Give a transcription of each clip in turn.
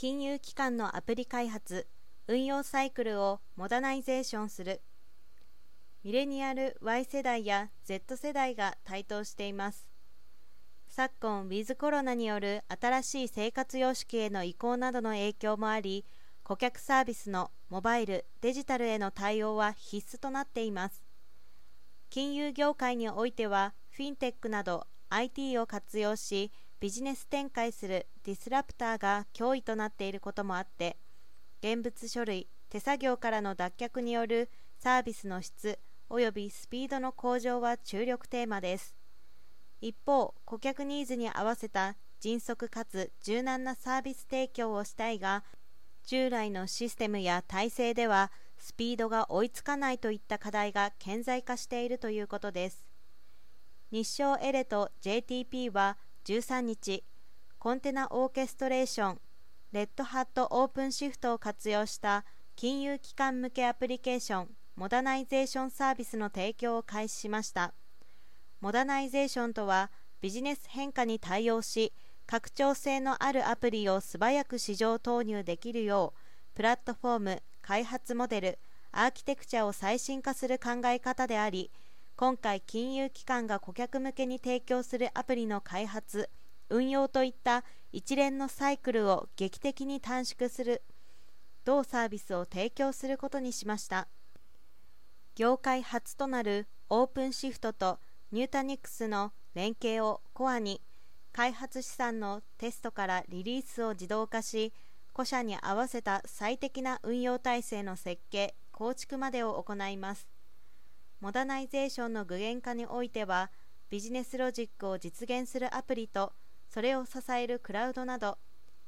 金融機関のアプリ開発運用サイクルをモダナイゼーションする。ミレニアル Y 世代や Z 世代が台頭しています。昨今ウィズコロナによる新しい生活様式への移行などの影響もあり顧客サービスのモバイルデジタルへの対応は必須となっています。金融業界においてはフィンテックなど IT を活用しビジネス展開するディスラプターが脅威となっていることもあって現物書類手作業からの脱却によるサービスの質及びスピードの向上は注力テーマです。一方顧客ニーズに合わせた迅速かつ柔軟なサービス提供をしたいが従来のシステムや体制ではスピードが追いつかないといった課題が顕在化しているということです。日商エレと JTP は13日コンテナオーケストレーションレッドハットオープンシフトを活用した金融機関向けアプリケーションモダナイゼーションサービスの提供を開始しました。モダナイゼーションとはビジネス変化に対応し拡張性のあるアプリを素早く市場投入できるようプラットフォーム開発モデルアーキテクチャを最新化する考え方であり今回金融機関が顧客向けに提供するアプリの開発運用といった一連のサイクルを劇的に短縮する同サービスを提供することにしました。業界初となるオープンシフトとニュータニックスの連携をコアに開発資産のテストからリリースを自動化し個社に合わせた最適な運用体制の設計構築までを行います。モダナイゼーションの具現化においてはビジネスロジックを実現するアプリとそれを支えるクラウドなど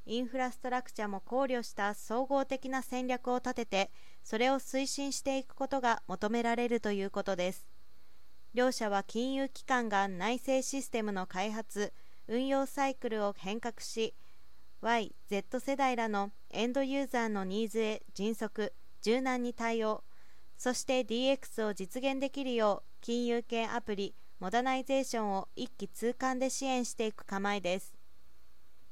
インフラストラクチャも考慮した総合的な戦略を立ててそれを推進していくことが求められるということです。両社は金融機関が内製システムの開発運用サイクルを変革し Y、Z 世代らのエンドユーザーのニーズへ迅速柔軟に対応。そして DX を実現できるよう金融系アプリモダナイゼーションを一気通貫で支援していく構えです。